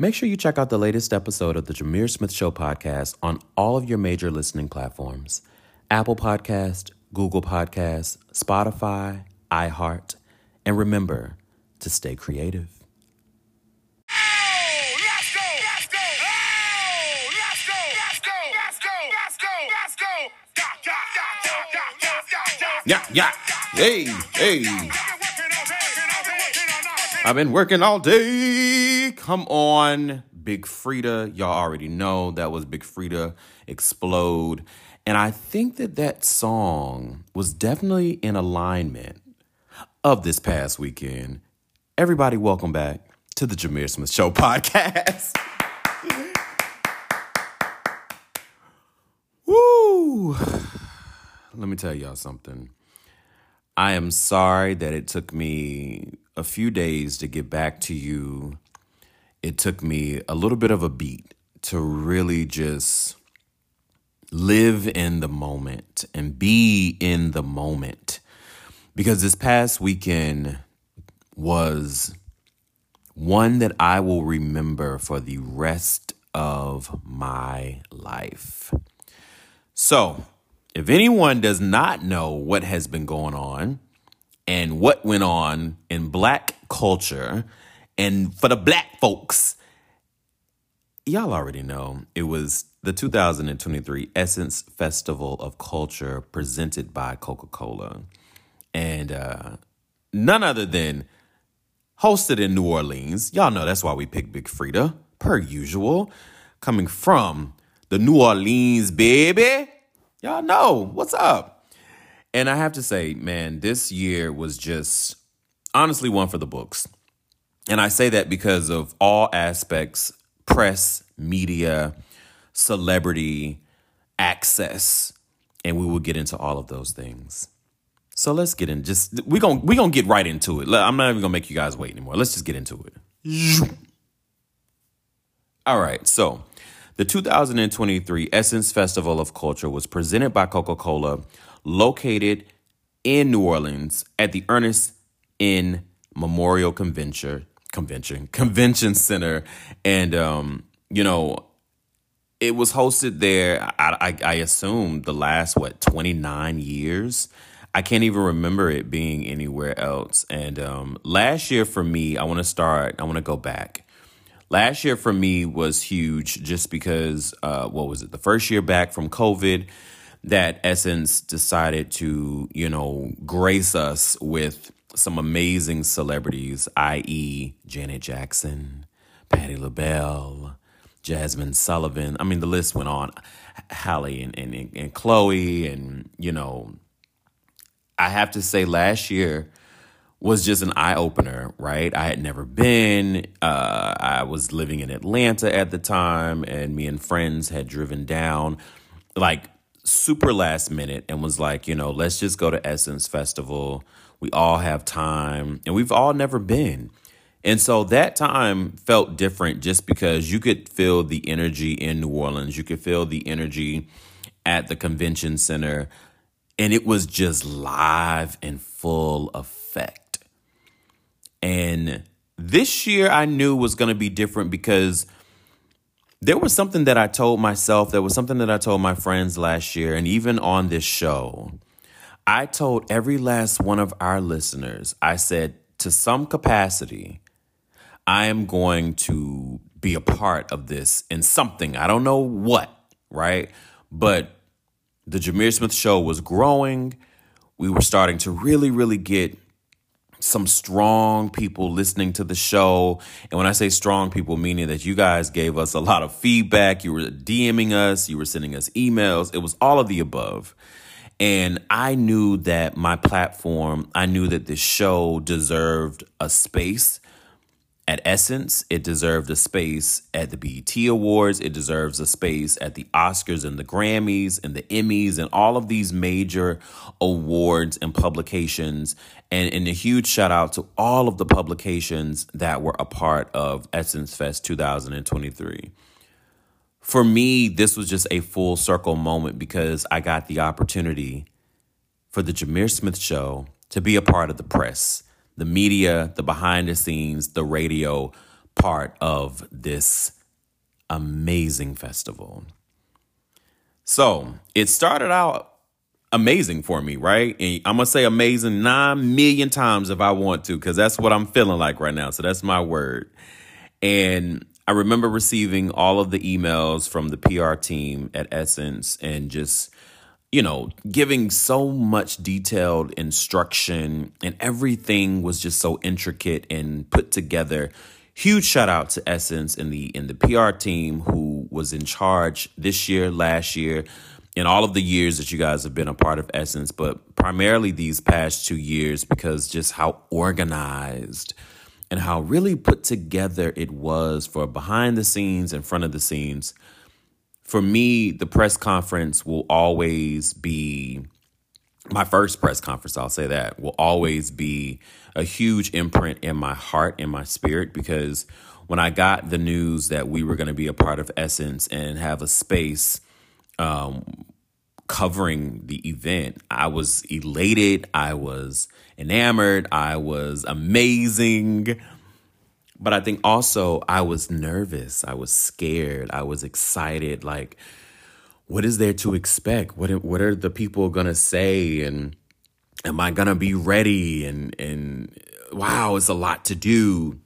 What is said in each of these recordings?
Make sure you check out the latest episode of the Jameer Smith Show podcast on all of your major listening platforms. Apple Podcast, Google Podcast, Spotify, iHeart, and remember to stay creative. Yeah, yeah. Hey, hey. I've been working all day. Come on, Big Freedia. Y'all already know that was Big Freedia Explode. And I think that that song was definitely in alignment of this past weekend. Everybody, welcome back to the Jameer Smith Show podcast. Woo! Let me tell y'all something. I am sorry that it took me a few days to get back to you. It took me a little bit of a beat to really just live in the moment and be in the moment. Because this past weekend was one that I will remember for the rest of my life. So, if anyone does not know what has been going on and what went on in black culture and for the black folks, y'all already know it was the 2023 Essence Festival of Culture presented by Coca Cola. And uh, none other than hosted in New Orleans. Y'all know that's why we picked Big Freedia, per usual, coming from the New Orleans, baby. Y'all know what's up. And I have to say, man, this year was just honestly one for the books. And I say that because of all aspects press, media, celebrity, access. And we will get into all of those things. So let's get in. Just we're gonna we're gonna get right into it. I'm not even gonna make you guys wait anymore. Let's just get into it. All right, so the 2023 Essence Festival of Culture was presented by Coca Cola, located in New Orleans at the Ernest N. Morial Convention Convention Convention Center, and um, you know, it was hosted there. I, I, I assume the last what 29 years. I can't even remember it being anywhere else. And um, last year for me, I want to start. I want to go back. Last year for me was huge just because, uh, what was it, the first year back from COVID, that Essence decided to, you know, grace us with some amazing celebrities, i.e., Janet Jackson, Patti LaBelle, Jazmine Sullivan. I mean, the list went on. Halle and, and, and Chloe, and, you know, I have to say last year, was just an eye opener, right? I had never been. Uh, I was living in Atlanta at the time, and me and friends had driven down like super last minute and was like, you know, let's just go to Essence Festival. We all have time, and we've all never been. And so that time felt different just because you could feel the energy in New Orleans. You could feel the energy at the convention center, and it was just live and full effect. And this year I knew was going to be different because there was something that I told myself, there was something that I told my friends last year, and even on this show. I told every last one of our listeners, I said, to some capacity, I am going to be a part of this in something. I don't know what, right? But the Jameer Smith show was growing. We were starting to really, really get some strong people listening to the show. And when I say strong people, meaning that you guys gave us a lot of feedback, you were DMing us, you were sending us emails, it was all of the above. And I knew that my platform, I knew that this show deserved a space at Essence. It deserved a space at the BET Awards. It deserves a space at the Oscars and the Grammys and the Emmys and all of these major awards and publications. And, and a huge shout out to all of the publications that were a part of Essence Fest 2023. For me, this was just a full circle moment because I got the opportunity for the Jameer Smith Show to be a part of the press the media, the behind the scenes, the radio, part of this amazing festival. So it started out amazing for me, right? And I'm gonna say amazing nine million times if I want to, because that's what I'm feeling like right now. So that's my word. And I remember receiving all of the emails from the PR team at Essence and just, you know, giving so much detailed instruction and everything was just so intricate and put together. Huge shout out to Essence and the in the PR team who was in charge this year, last year, in all of the years that you guys have been a part of Essence, but primarily these past two years because just how organized and how really put together it was for behind the scenes and front of the scenes. For me, the press conference will always be my first press conference, I'll say that, will always be a huge imprint in my heart and my spirit because when I got the news that we were going to be a part of Essence and have a space um, covering the event, I was elated. I was enamored. I was amazing. But I think also I was nervous. I was scared. I was excited. Like, what is there to expect? What what are the people gonna say? And am I gonna be ready? And and wow, it's a lot to do.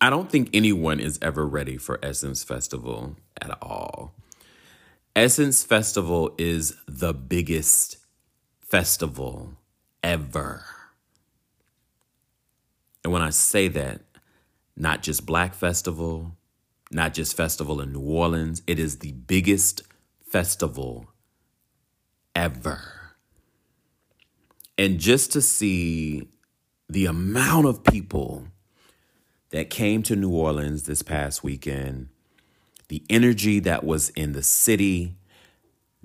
I don't think anyone is ever ready for Essence Festival at all. Essence Festival is the biggest festival ever. And when I say that, not just Black Festival, not just Festival in New Orleans, it is the biggest festival ever. And just to see the amount of people that came to New Orleans this past weekend, the energy that was in the city.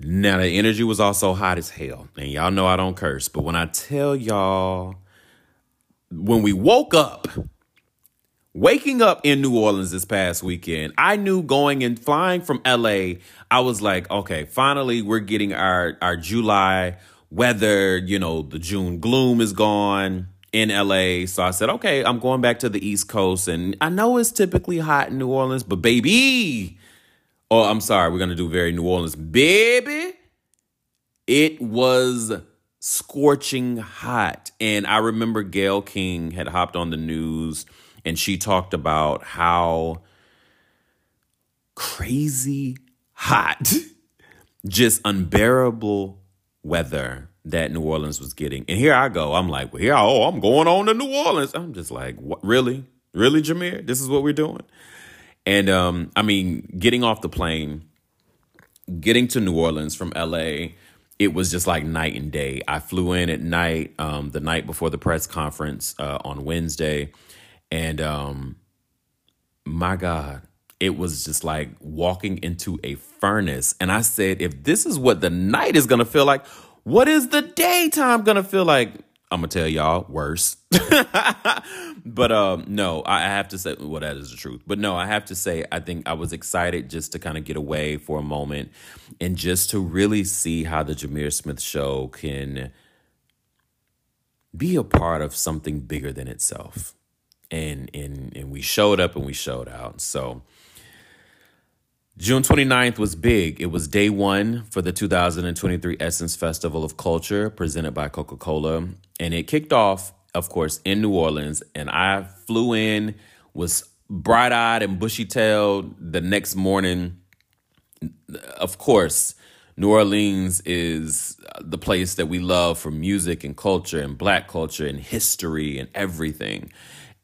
Now, the energy was also hot as hell. And y'all know I don't curse, but when I tell y'all, when we woke up Waking up in New Orleans this past weekend, I knew going and flying from LA, I was like, okay, finally we're getting our our July weather, you know, the June gloom is gone in LA. So I said, okay, I'm going back to the East Coast and I know it's typically hot in New Orleans, but baby, oh, I'm sorry, we're going to do very New Orleans. Baby, it was scorching hot. And I remember Gayle King had hopped on the news and she talked about how crazy hot, just unbearable weather that New Orleans was getting. And here I go. I'm like, well, here, oh, I'm going on to New Orleans. I'm just like, what, really? Really, Jameer? This is what we're doing? And um, I mean, getting off the plane, getting to New Orleans from LA, it was just like night and day. I flew in at night, um, the night before the press conference uh, on Wednesday. And um my God, it was just like walking into a furnace. And I said, if this is what the night is gonna feel like, what is the daytime gonna feel like? I'm gonna tell y'all worse. but um, no, I have to say, well, that is the truth. But no, I have to say, I think I was excited just to kind of get away for a moment and just to really see how the Jameer Smith show can be a part of something bigger than itself and and and we showed up and we showed out. So June 29th was big. It was day one for the 2023 Essence Festival of Culture presented by Coca Cola. And it kicked off, of course, in New Orleans. And I flew in, was bright eyed and bushy tailed the next morning. Of course, New Orleans is the place that we love for music and culture and black culture and history and everything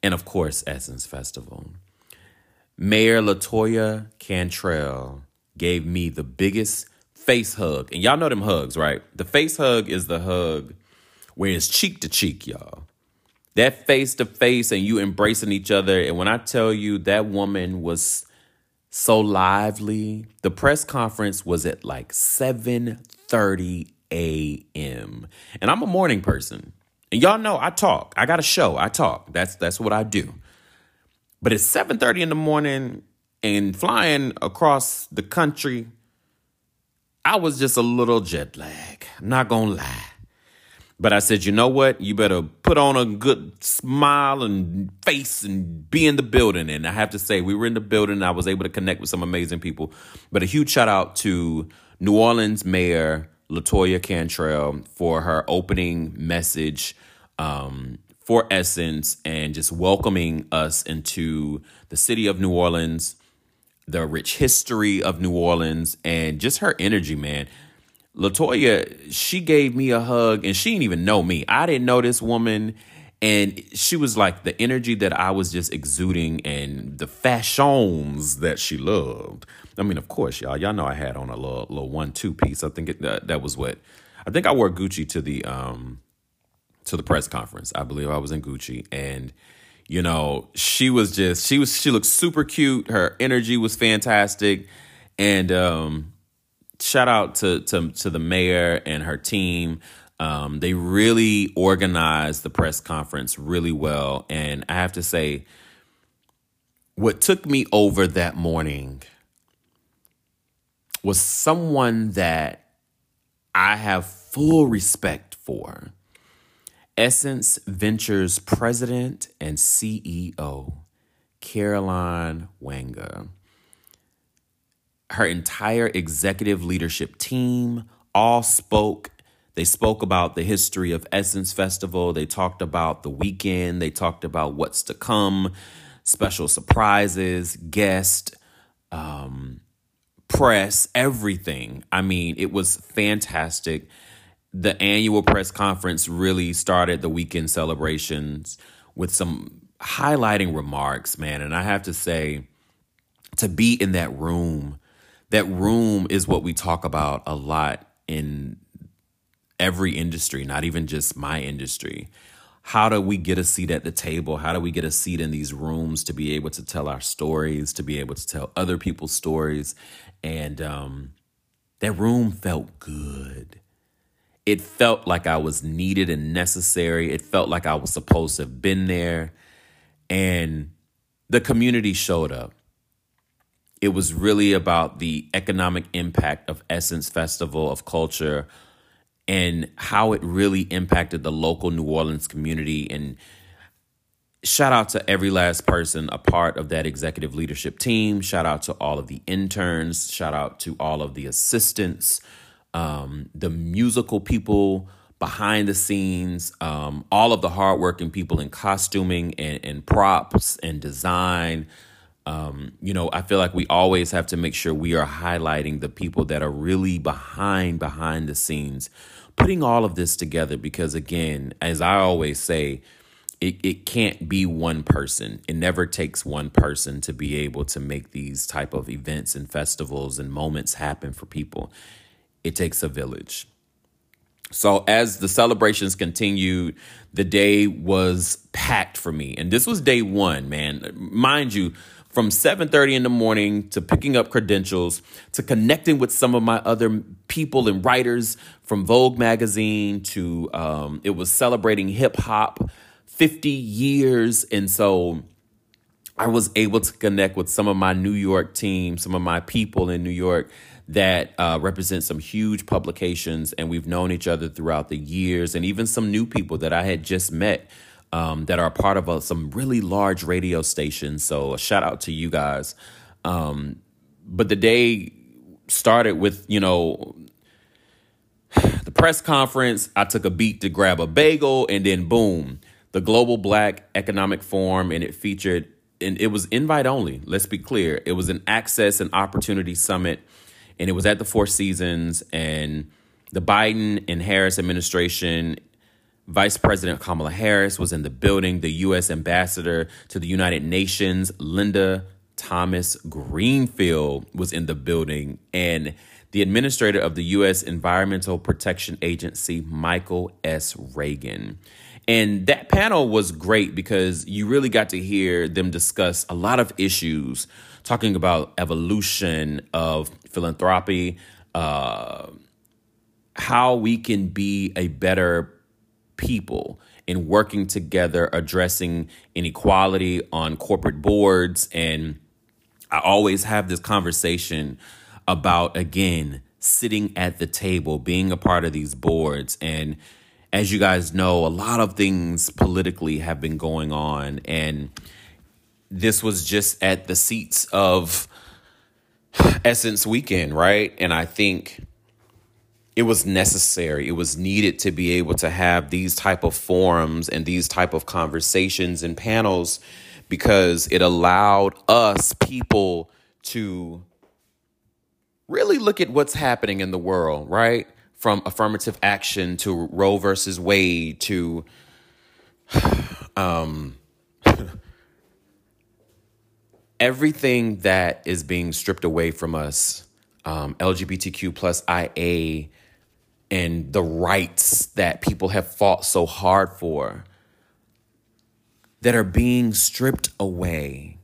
and of course, Essence Festival. Mayor Latoya Cantrell gave me the biggest face hug. And y'all know them hugs, right? The face hug is the hug where it's cheek to cheek, y'all. That face to face and you embracing each other. And when I tell you that woman was so lively, the press conference was at like 7:30 a.m. And I'm a morning person. And y'all know I talk. I got a show. I talk. That's that's what I do. But it's 7:30 in the morning and flying across the country, I was just a little jet lag. Not gonna lie. But I said, you know what? You better put on a good smile and face and be in the building. And I have to say, we were in the building. I was able to connect with some amazing people. But a huge shout out to New Orleans Mayor Latoya Cantrell for her opening message um, for Essence and just welcoming us into the city of New Orleans, the rich history of New Orleans, and just her energy, man. Latoya, she gave me a hug and she didn't even know me. I didn't know this woman. And she was like the energy that I was just exuding and the fashions that she loved. I mean, of course, y'all, y'all know I had on a little, little one two piece. I think it, that, that was what I think I wore Gucci to the um to the press conference. I believe I was in Gucci and you know, she was just she was she looked super cute. Her energy was fantastic. And um shout out to to to the mayor and her team. Um, they really organized the press conference really well, and I have to say, what took me over that morning was someone that I have full respect for. Essence Ventures president and CEO, Caroline Wanga. her entire executive leadership team all spoke. They spoke about the history of Essence Festival. They talked about the weekend. They talked about what's to come, special surprises, guest, um, press, everything. I mean, it was fantastic. The annual press conference really started the weekend celebrations with some highlighting remarks, man. And I have to say, to be in that room that room is what we talk about a lot in every industry, not even just my industry. How do we get a seat at the table? How do we get a seat in these rooms to be able to tell our stories, to be able to tell other people's stories? And um, that room felt good. It felt like I was needed and necessary. It felt like I was supposed to have been there. And the community showed up it was really about the economic impact of Essence Festival of Culture and how it really impacted the local New Orleans community. And shout out to every last person a part of that executive leadership team. Shout out to all of the interns. Shout out to all of the assistants, um, the musical people behind the scenes, um, all of the hardworking people in costuming and, and props and design. Um, you know, I feel like we always have to make sure we are highlighting the people that are really behind behind the scenes, putting all of this together. Because again, as I always say, it, it can't be one person. It never takes one person to be able to make these type of events and festivals and moments happen for people. It takes a village. So as the celebrations continued, the day was packed for me. And this was day one, man. Mind you, from 7:30 in the morning to picking up credentials to connecting with some of my other people and writers from Vogue magazine to um, it was celebrating hip hop 50 years and so I was able to connect with some of my New York team, some of my people in New York that uh, represent some huge publications, and we've known each other throughout the years, and even some new people that I had just met um, that are part of a, some really large radio stations. So a shout out to you guys. Um, but the day started with, you know, the press conference. I took a beat to grab a bagel, and then boom, the Global Black Economic Forum, and it featured, and it was invite only. Let's be clear, it was an access and opportunity summit, and it was at the Four Seasons, and the Biden and Harris administration Vice President Kamala Harris was in the building. The U.S. Ambassador to the United Nations, Linda Thomas Greenfield, was in the building. And the administrator of the U.S. Environmental Protection Agency, Michael S. Regan. And that panel was great because you really got to hear them discuss a lot of issues, talking about evolution of philanthropy, uh, how we can be a better people in working together, addressing inequality on corporate boards. And I always have this conversation about, again, sitting at the table, being a part of these boards. And as you guys know, a lot of things politically have been going on, and this was just at the seats of Essence Weekend, right? And I think it was necessary it was needed to be able to have these type of forums and these type of conversations and panels because it allowed us people to really look at what's happening in the world right from affirmative action to roe versus wade to um everything that is being stripped away from us um, lgbtq plus ia and the rights that people have fought so hard for that are being stripped away.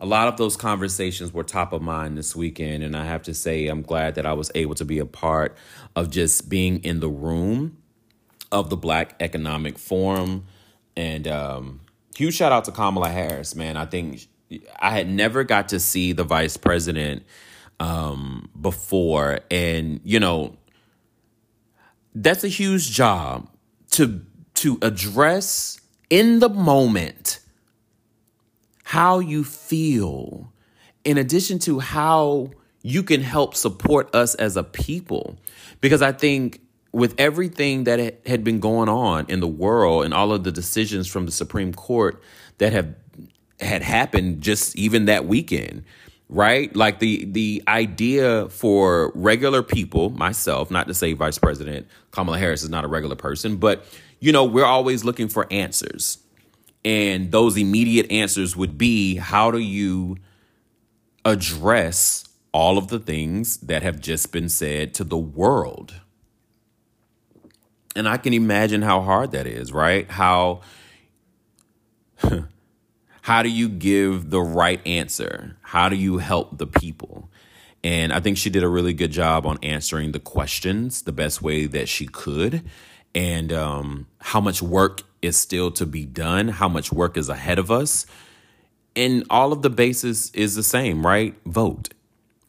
A lot of those conversations were top of mind this weekend, and I have to say, I'm glad that I was able to be a part of just being in the room of the Black Economic Forum. And um, huge shout out to Kamala Harris, man. I think I had never got to see the vice president um, before, and you know, that's a huge job to to address in the moment how you feel in addition to how you can help support us as a people. Because i think with everything that had been going on in the world and all of the decisions from the supreme court that have had happened just even that weekend right? Like the the idea for regular people, myself, not to say Vice President Kamala Harris is not a regular person, but you know, we're always looking for answers. And those immediate answers would be how do you address all of the things that have just been said to the world? And I can imagine how hard that is, right? How how do you give the right answer? How do you help the people? And I think she did a really good job on answering the questions the best way that she could. And um, how much work is still to be done, how much work is ahead of us. And all of the basis is the same, right? Vote.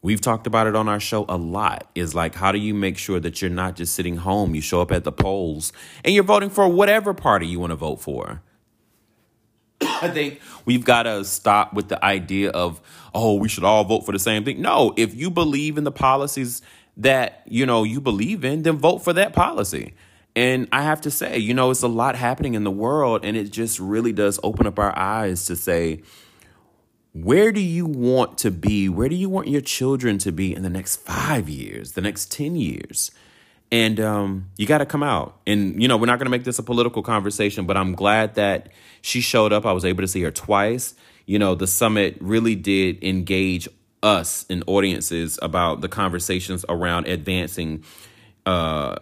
We've talked about it on our show a lot. Is like, how do you make sure that you're not just sitting home? You show up at the polls and you're voting for whatever party you want to vote for. I think we've got to stop with the idea of, oh, we should all vote for the same thing. No, if you believe in the policies that, you know, you believe in, then vote for that policy. And I have to say, you know, it's a lot happening in the world and it just really does open up our eyes to say, where do you want to be? Where do you want your children to be in the next 5 years, the next 10 years? And um, you got to come out. And you know, we're not going to make this a political conversation, but I'm glad that she showed up. I was able to see her twice. You know, the summit really did engage us and audiences about the conversations around advancing uh,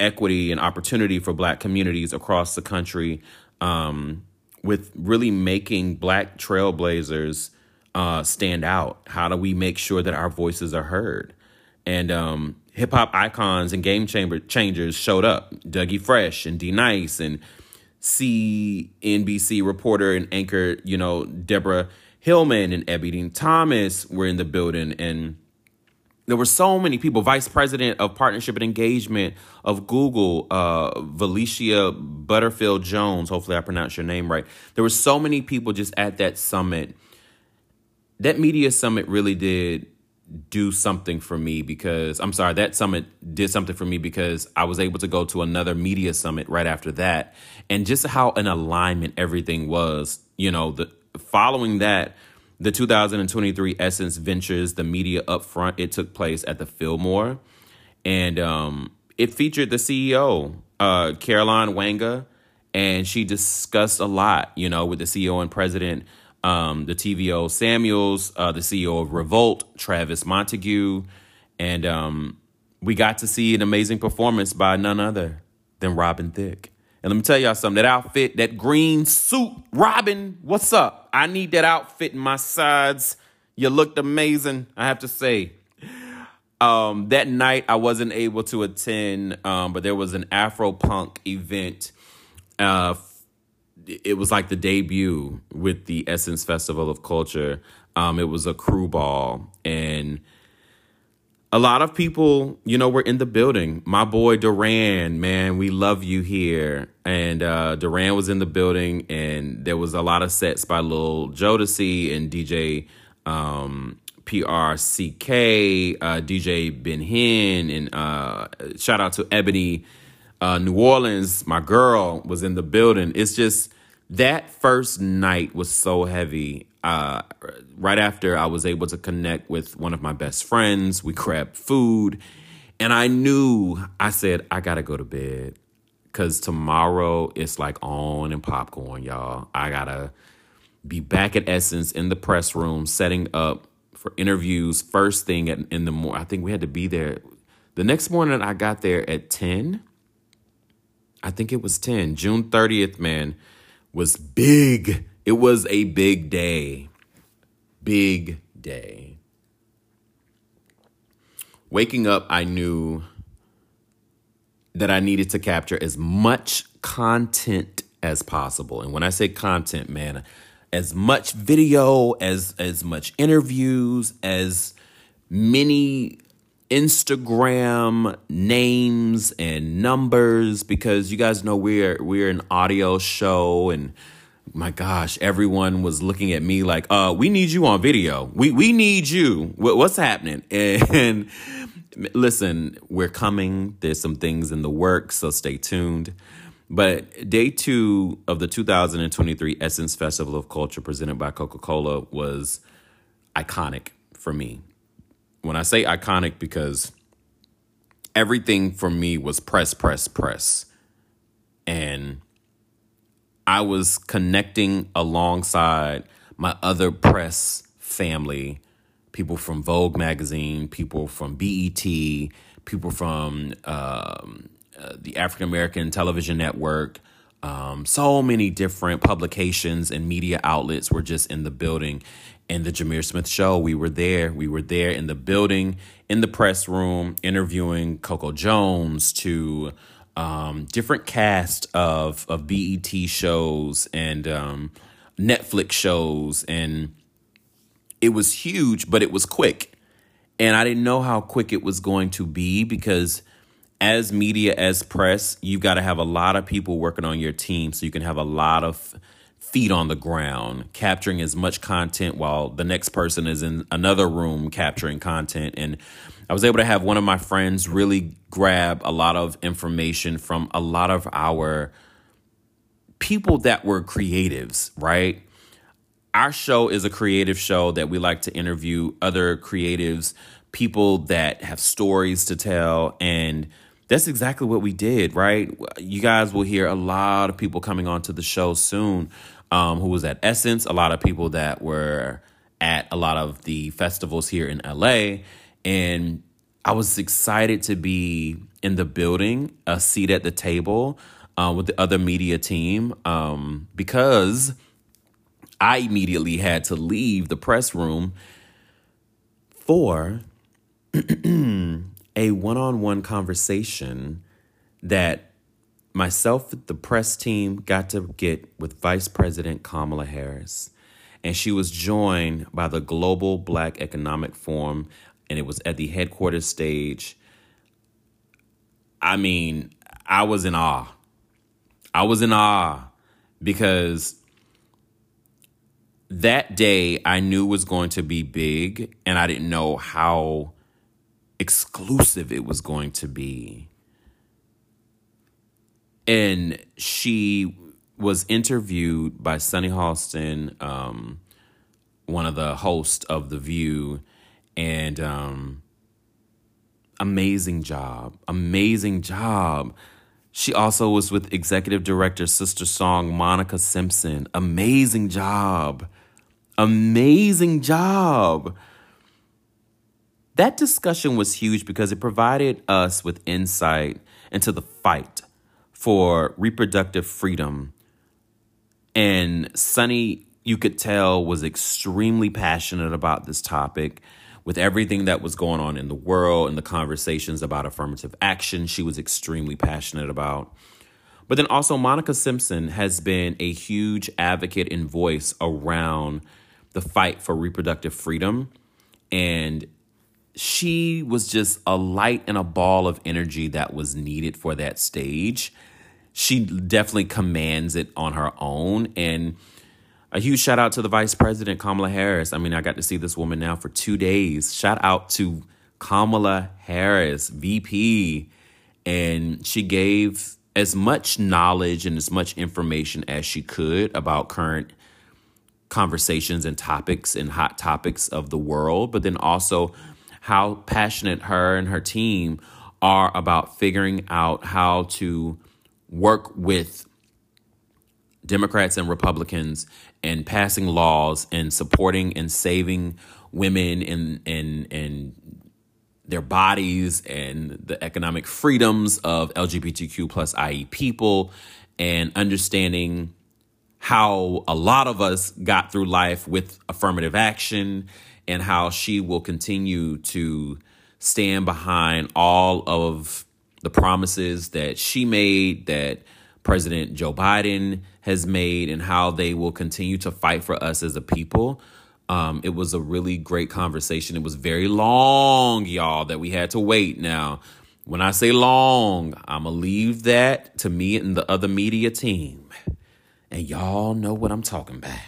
equity and opportunity for Black communities across the country, um, with really making Black trailblazers uh, stand out. How do we make sure that our voices are heard? And um, hip hop icons and game chamber changers showed up. Dougie Fresh and D Nice and CNBC reporter and anchor, you know, Deborah Hillman and Ebony Thomas were in the building. And there were so many people. Vice President of Partnership and Engagement of Google, uh, Valeisha Butterfield Jones. Hopefully I pronounced your name right. There were so many people just at that summit. That media summit really did do something for me because I'm sorry, that summit did something for me because I was able to go to another media summit right after that. And just how an alignment everything was, you know, the following that, the 2023 Essence Ventures, the media upfront, it took place at the Fillmore. And um, it featured the CEO, uh, Caroline Wanga, and she discussed a lot, you know, with the CEO and president um, Detavio Samuels, uh, the CEO of Revolt, Travis Montague, and um, we got to see an amazing performance by none other than Robin Thicke. And let me tell y'all something that outfit, that green suit, Robin, what's up? I need that outfit in my sides. You looked amazing, I have to say. Um, that night, I wasn't able to attend, um, but there was an Afro punk event uh, it was like the debut with the Essence Festival of Culture. Um, it was a crew ball, and a lot of people, you know, were in the building. My boy Duran, man, we love you here. And uh, Duran was in the building, and there was a lot of sets by Lil Jodeci and DJ um, PRCK, uh, DJ Ben Hinn, and uh, shout out to Ebony uh, New Orleans. My girl was in the building. It's just that first night was so heavy. Uh, right after I was able to connect with one of my best friends, we grabbed food, and I knew I said I gotta go to bed because tomorrow it's like on and popcorn, y'all. I gotta be back at Essence in the press room, setting up for interviews first thing in the morning. I think we had to be there. The next morning, I got there at 10. I think it was 10. June 30th, man, was big. It was a big day. Big day. Waking up, I knew that I needed to capture as much content as possible. And when I say content, man, as much video, as as much interviews, as many Instagram names and numbers because you guys know we're we're an audio show and my gosh, everyone was looking at me like, uh, we need you on video. We we need you. What's happening? And listen, we're coming. There's some things in the works, so stay tuned. But day two of the 2023 Essence Festival of Culture presented by Coca Cola was iconic for me. When I say iconic, because everything for me was press, press, press. And I was connecting alongside my other press family, people from Vogue magazine, people from BET, people from um, uh, the African American Television Network. Um, so many different publications and media outlets were just in the building. And the Jameer Smith Show, we were there. We were there in the building, in the press room, interviewing Coco Jones to um, different cast of of BET shows and um, Netflix shows, and it was huge, but it was quick, and I didn't know how quick it was going to be because as media, as press, you've got to have a lot of people working on your team so you can have a lot of feet on the ground, capturing as much content while the next person is in another room capturing content. And I was able to have one of my friends really grab a lot of information from a lot of our people that were creatives, right? Our show is a creative show that we like to interview other creatives, people that have stories to tell and that's exactly what we did, right? You guys will hear a lot of people coming onto the show soon um, who was at Essence, a lot of people that were at a lot of the festivals here in LA. And I was excited to be in the building, a seat at the table uh, with the other media team um, because I immediately had to leave the press room for a one on one conversation that myself, the press team, got to get with Vice President Kamala Harris. And she was joined by the Global Black Economic Forum, and it was at the headquarters stage. I mean, I was in awe. I was in awe because that day I knew was going to be big, and I didn't know how exclusive it was going to be. And she was interviewed by Sunny Hostin, um, one of the hosts of The View, and um, amazing job, amazing job. She also was with executive director Sister Song Monica Simpson. Amazing job. Amazing job. That discussion was huge because it provided us with insight into the fight for reproductive freedom. And Sunny, you could tell, was extremely passionate about this topic with everything that was going on in the world and the conversations about affirmative action. She was extremely passionate about. But then also, Monica Simpson has been a huge advocate and voice around the fight for reproductive freedom. And she was just a light and a ball of energy that was needed for that stage. She definitely commands it on her own. And a huge shout out to the Vice President, Kamala Harris. I mean, I got to see this woman now for two days. Shout out to Kamala Harris, VP. And she gave as much knowledge and as much information as she could about current conversations and topics and hot topics of the world, but then also how passionate her and her team are about figuring out how to work with Democrats and Republicans and passing laws and supporting and saving women and and and their bodies and the economic freedoms of LGBTQ plus IE people and understanding how a lot of us got through life with affirmative action and how she will continue to stand behind all of the promises that she made that President Joe Biden has made and how they will continue to fight for us as a people. Um, it was a really great conversation. It was very long, y'all, that we had to wait. Now, when I say long, I'm going to leave that to me and the other media team. And y'all know what I'm talking about.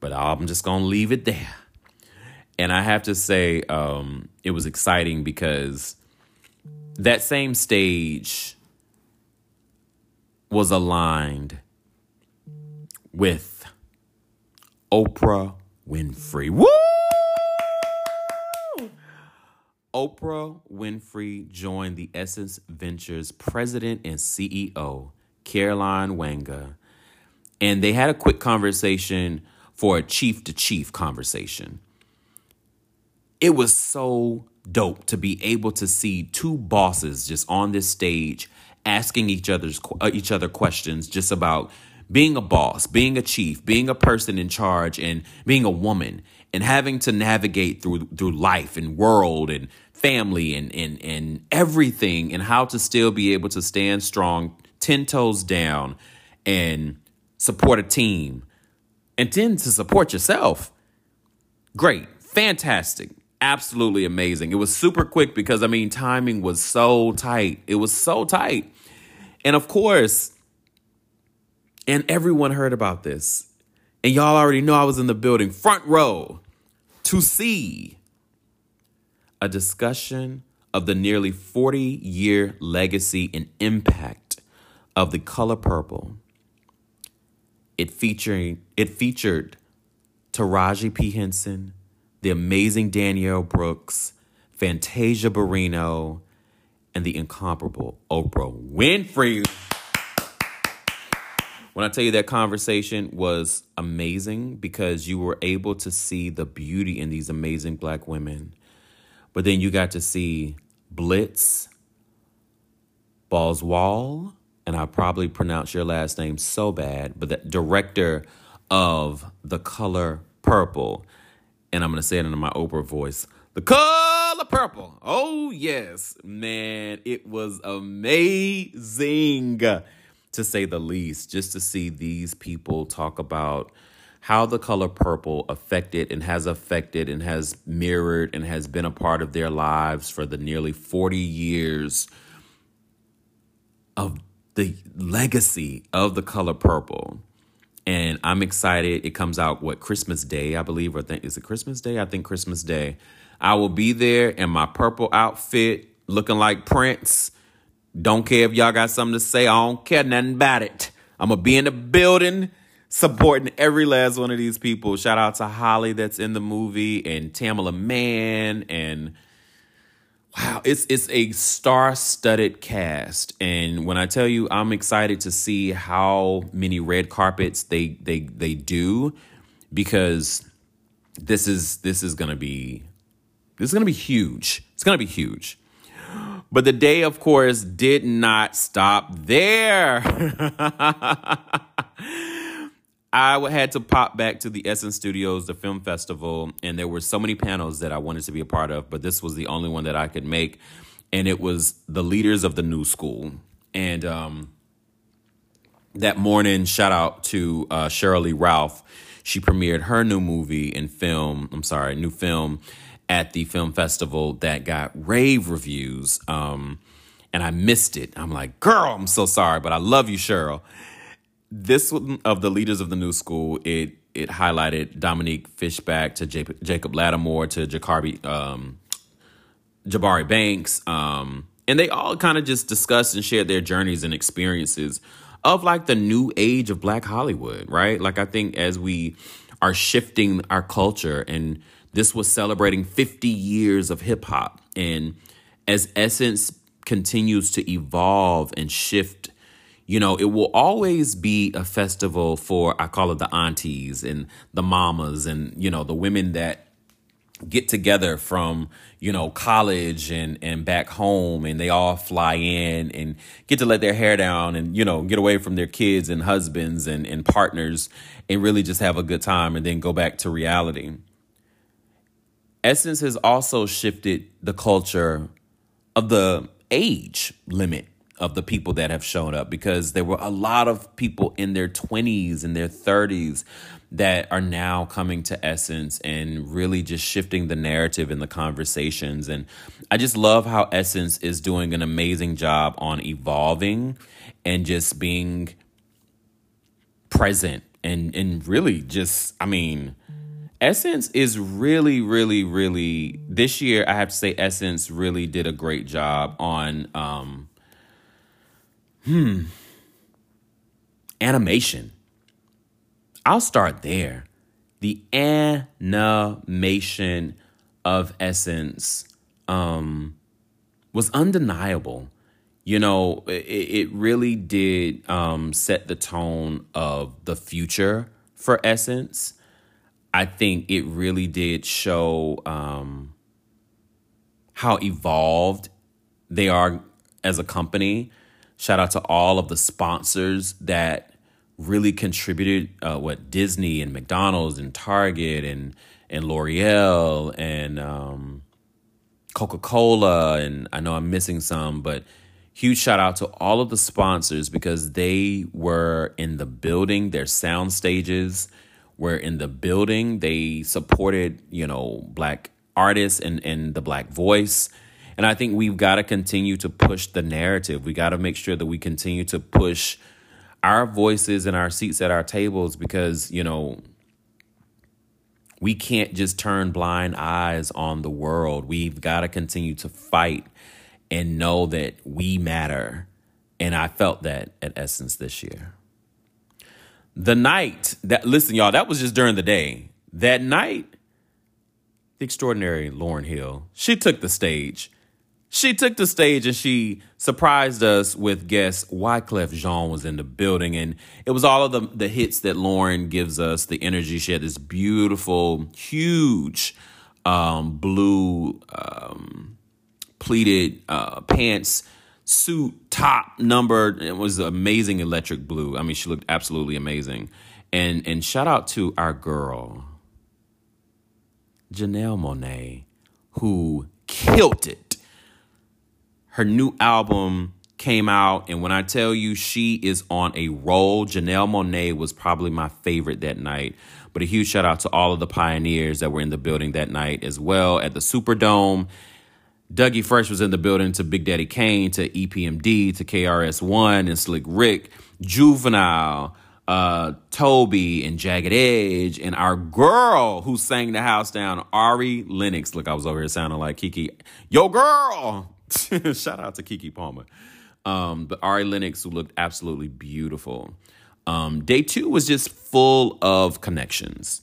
But I'm just going to leave it there. And I have to say, um, it was exciting because that same stage was aligned with Oprah Winfrey. Woo! Oprah Winfrey joined the Essence Ventures president and CEO, Caroline Wanga, and they had a quick conversation for a chief to chief conversation. It was so dope to be able to see two bosses just on this stage asking each other's uh, each other questions just about being a boss, being a chief, being a person in charge, and being a woman, and having to navigate through through life and world and family and and and everything, and how to still be able to stand strong, ten toes down, and support a team, and to support yourself. Great, fantastic, absolutely amazing. It was super quick because I mean timing was so tight. It was so tight, and of course and everyone heard about this. And y'all already know I was in the building, front row, to see a discussion of the nearly 40 year legacy and impact of the color purple. It featuring it featured Taraji P. Henson, the amazing Danielle Brooks, Fantasia Barrino, and the incomparable Oprah Winfrey. When I tell you that conversation was amazing because you were able to see the beauty in these amazing black women. But then you got to see Blitz Bazawule, and I probably pronounce your last name so bad, but the director of The Color Purple. And I'm going to say it in my Oprah voice. The color purple. Oh, yes. Man, it was amazing to say the least, just to see these people talk about how the color purple affected and has affected and has mirrored and has been a part of their lives for the nearly 40 years of the legacy of the color purple. And I'm excited. It comes out what Christmas Day, I believe, or think is it Christmas Day? I think Christmas Day. I will be there in my purple outfit, looking like Prince don't care if y'all got something to say. I don't care nothing about it. I'm to be in the building supporting every last one of these people. Shout out to Halle that's in the movie and Tamela Mann and wow, it's it's a star-studded cast. And when I tell you I'm excited to see how many red carpets they they they do because this is this is to be this is to be huge. It's to be huge. But the day, of course, did not stop there. I had to pop back to the Essence Studios, the film festival, and there were so many panels that I wanted to be a part of, but this was the only one that I could make. And it was the leaders of the new school. And um, that morning, shout out to uh, Sheryl Ralph. She premiered her new movie and film, I'm sorry, new film at the film festival that got rave reviews. Um, and I missed it. I'm like, girl, I'm so sorry, but I love you, Cheryl. This one of the leaders of the new school, it it highlighted Dominique Fishback to Jacob Latimore to Jacarby, um, Jabari Banks. Um, and they all kind of just discussed and shared their journeys and experiences of like the new age of Black Hollywood, right? Like, I think as we are shifting our culture, and this was celebrating 50 years of hip hop. And as Essence continues to evolve and shift you know, it will always be a festival for, I call it the aunties and the mamas and, you know, the women that get together from, you know, college and, and back home and they all fly in and get to let their hair down and, you know, get away from their kids and husbands and, and partners and really just have a good time and then go back to reality. Essence has also shifted the culture of the age limit of the people that have shown up because there were a lot of people in their 20s and their 30s that are now coming to Essence and really just shifting the narrative and the conversations. And I just love how Essence is doing an amazing job on evolving and just being present and and really just I mean Essence is really, really, really this year. I have to say, Essence really did a great job on um, Hmm. Animation. I'll start there. The animation of Essence um, was undeniable. You know, it, it really did um, set the tone of the future for Essence. I think it really did show um, how evolved they are as a company Shout out to all of the sponsors that really contributed. Uh, what Disney and McDonald's and Target and and L'Oreal and um, Coca Cola and I know I'm missing some, but huge shout out to all of the sponsors because they were in the building. Their sound stages were in the building. They supported you know black artists and and the black voice and I think we've got to continue to push the narrative. We got to make sure that we continue to push our voices and our seats at our tables because, you know, we can't just turn blind eyes on the world. We've got to continue to fight and know that we matter. And I felt that at Essence this year. The night that, listen, y'all, that was just during the day. That night, the extraordinary Lauryn Hill, she took the stage she took the stage and she surprised us with guest Wyclef Jean was in the building. And it was all of the, the hits that Lauryn gives us, the energy. She had this beautiful, huge um, blue um, pleated uh, pants, suit, top, number. It was amazing electric blue. I mean, she looked absolutely amazing. And, and shout out to our girl, Janelle Monáe, who killed it her new album came out, and when I tell you she is on a roll, Janelle Monáe was probably my favorite that night. But a huge shout out to all of the pioneers that were in the building that night as well at the Superdome. Dougie Fresh was in the building to Big Daddy Kane, to EPMD, to KRS-One and Slick Rick, Juvenile, uh, Toby and Jagged Edge, and our girl who sang the house down, Ari Lennox. Look, I was over here sounding like Keke. Yo, girl! Shout out to Keke Palmer. Um, but Ari Lennox, who looked absolutely beautiful. Um, day two was just full of connections.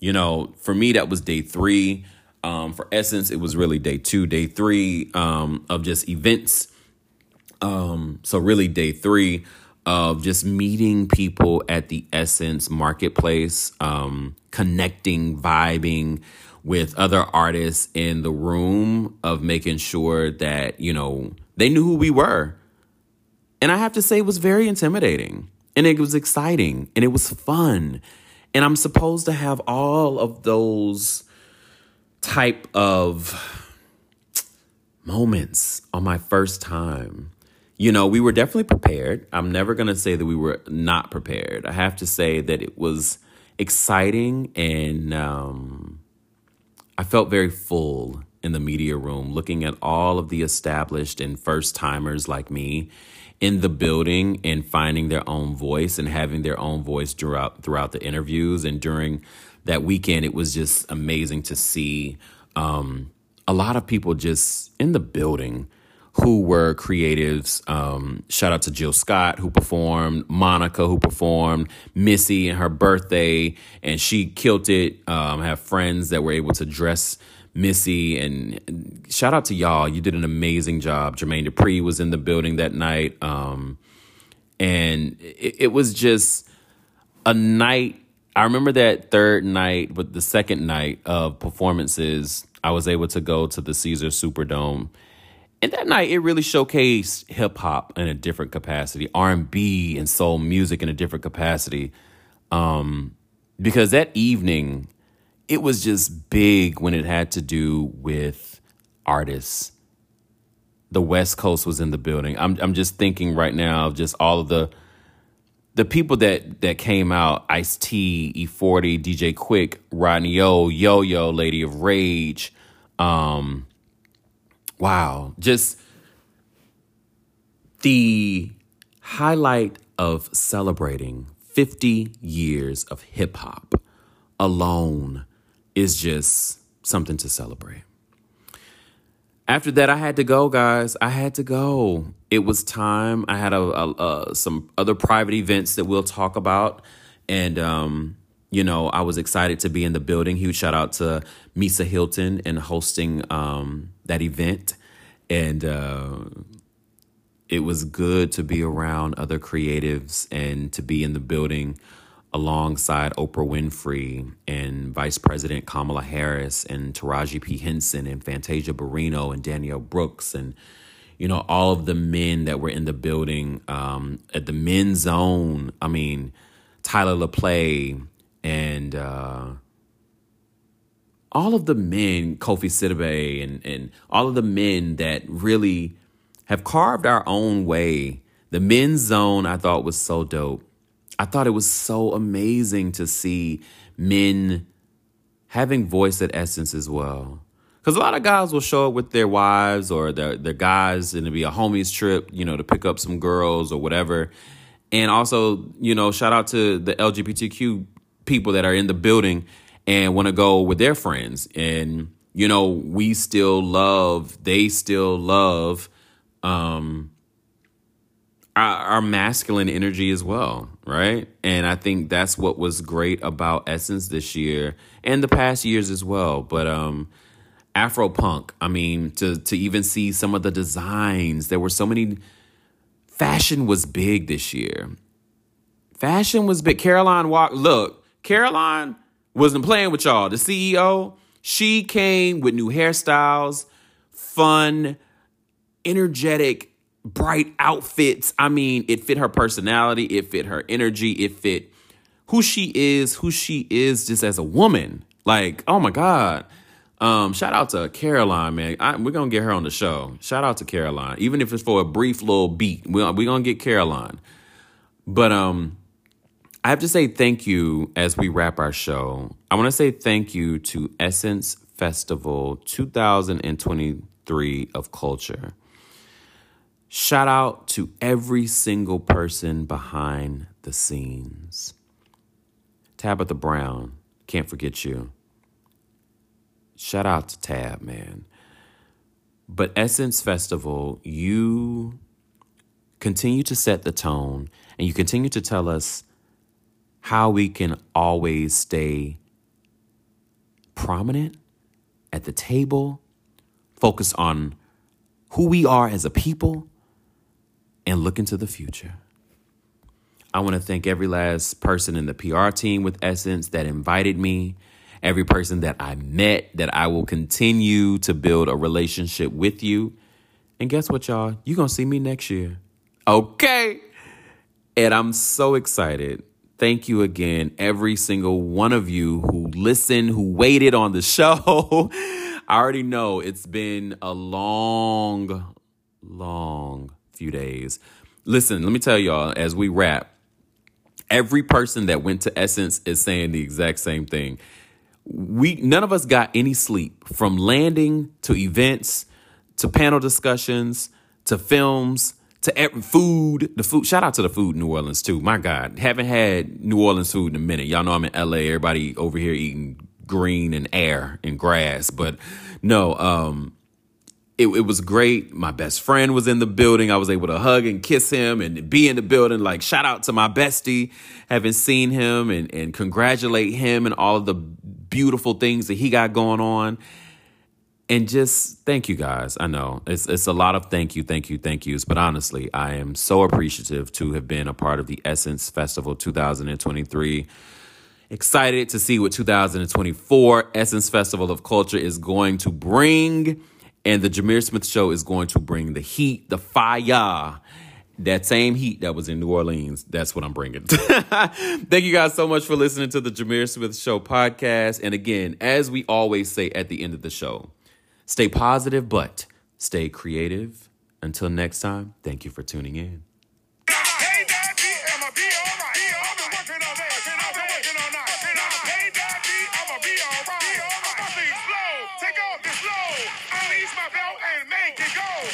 You know, for me, that was day three. Um, for Essence, it was really day two, day three um, of just events. Um, so, really, day three of just meeting people at the Essence marketplace, um, connecting, vibing, with other artists in the room of making sure that, you know, they knew who we were. And I have to say, it was very intimidating and it was exciting and it was fun. And I'm supposed to have all of those type of moments on my first time. You know, we were definitely prepared. I'm never going to say that we were not prepared. I have to say that it was exciting and um, I felt very full in the media room, looking at all of the established and first timers like me in the building and finding their own voice and having their own voice throughout throughout the interviews. And during that weekend it was just amazing to see um, a lot of people just in the building who were creatives. Um, shout out to Jill Scott who performed, Monica who performed, Missy and her birthday, and she killed it. Um, have friends that were able to dress Missy, and shout out to y'all. You did an amazing job. Jermaine Dupri was in the building that night, um, and it, it was just a night. I remember that third night, but the second night of performances, I was able to go to the Caesar Superdome and that night it really showcased hip hop in a different capacity, R and B and soul music in a different capacity. Um, because that evening, it was just big when it had to do with artists. The West Coast was in the building. I'm I'm just thinking right now of just all of the the people that that came out: Ice T, E40, DJ Quik, Rodney O, Yo Yo, Lady of Rage. Um, wow, just the highlight of celebrating 50 years of hip hop alone is just something to celebrate. After that, I had to go, guys. I had to go. It was time. I had a, a, a some other private events that we'll talk about, and um, you know, I was excited to be in the building. Huge shout out to Misa Hylton and hosting um, that event. And uh, it was good to be around other creatives and to be in the building alongside Oprah Winfrey and Vice President Kamala Harris and Taraji P. Henson and Fantasia Barrino and Danielle Brooks and you know all of the men that were in the building um, at the men's zone. I mean, Tyler Lepley and uh, all of the men, Kofi Siriboe and and all of the men that really have carved our own way. The men's zone I thought was so dope. I thought it was so amazing to see men having voice at Essence as well. Because a lot of guys will show up with their wives or their, their guys and it'll be a homies trip, you know, to pick up some girls or whatever. And also, you know, shout out to the LGBTQ people that are in the building and want to go with their friends. And, you know, we still love, they still love um, our, our masculine energy as well, right? And I think that's what was great about Essence this year and the past years as well. But um, Afro punk, I mean, to to even see some of the designs, there were so many. Fashion was big this year. Fashion was big. Caroline Wanga. Look, Caroline wasn't playing with y'all. The CEO, she came with new hairstyles, fun, energetic, bright outfits. I mean, it fit her personality, it fit her energy, it fit who she is, who she is just as a woman. Like, oh my God. Um, shout out to Caroline, man. I, we're gonna get her on the show. Shout out to Caroline, even if it's for a brief little beat. We're, we're gonna get Caroline. But um, I have to say thank you as we wrap our show. I want to say thank you to Essence Festival 2023 of Culture. Shout out to every single person behind the scenes. Tabitha Brown, can't forget you. Shout out to Tab, man. But Essence Festival, you continue to set the tone and you continue to tell us how we can always stay prominent at the table, focus on who we are as a people, and look into the future. I want to thank every last person in the PR team with Essence that invited me, every person that I met, that I will continue to build a relationship with you. And guess what, y'all? You're going to see me next year. Okay. And I'm so excited Thank you again, every single one of you who listened, who waited on the show. I already know it's been a long, long few days. Listen, let me tell y'all as we wrap, every person that went to Essence is saying the exact same thing. we none of us got any sleep from landing to events to panel discussions to films to every food. The food. Shout out to the food in New Orleans too. My God, haven't had New Orleans food in a minute. Y'all know I'm in LA. Everybody over here eating green and air and grass, but no. Um, it, it was great. My best friend was in the building. I was able to hug and kiss him and be in the building. Like, shout out to my bestie, having seen him and, and congratulate him and all of the beautiful things that he got going on. And just thank you guys. I know it's it's a lot of thank you, thank you, thank yous. But honestly, I am so appreciative to have been a part of the Essence Festival 2023 excited to see what 2024 Essence Festival of Culture is going to bring. And the Jameer Smith Show is going to bring the heat, the fire, that same heat that was in New Orleans. That's what I'm bringing. Thank you guys so much for listening to the Jameer Smith Show podcast. And again, as we always say at the end of the show, stay positive, but stay creative. Until next time, thank you for tuning in.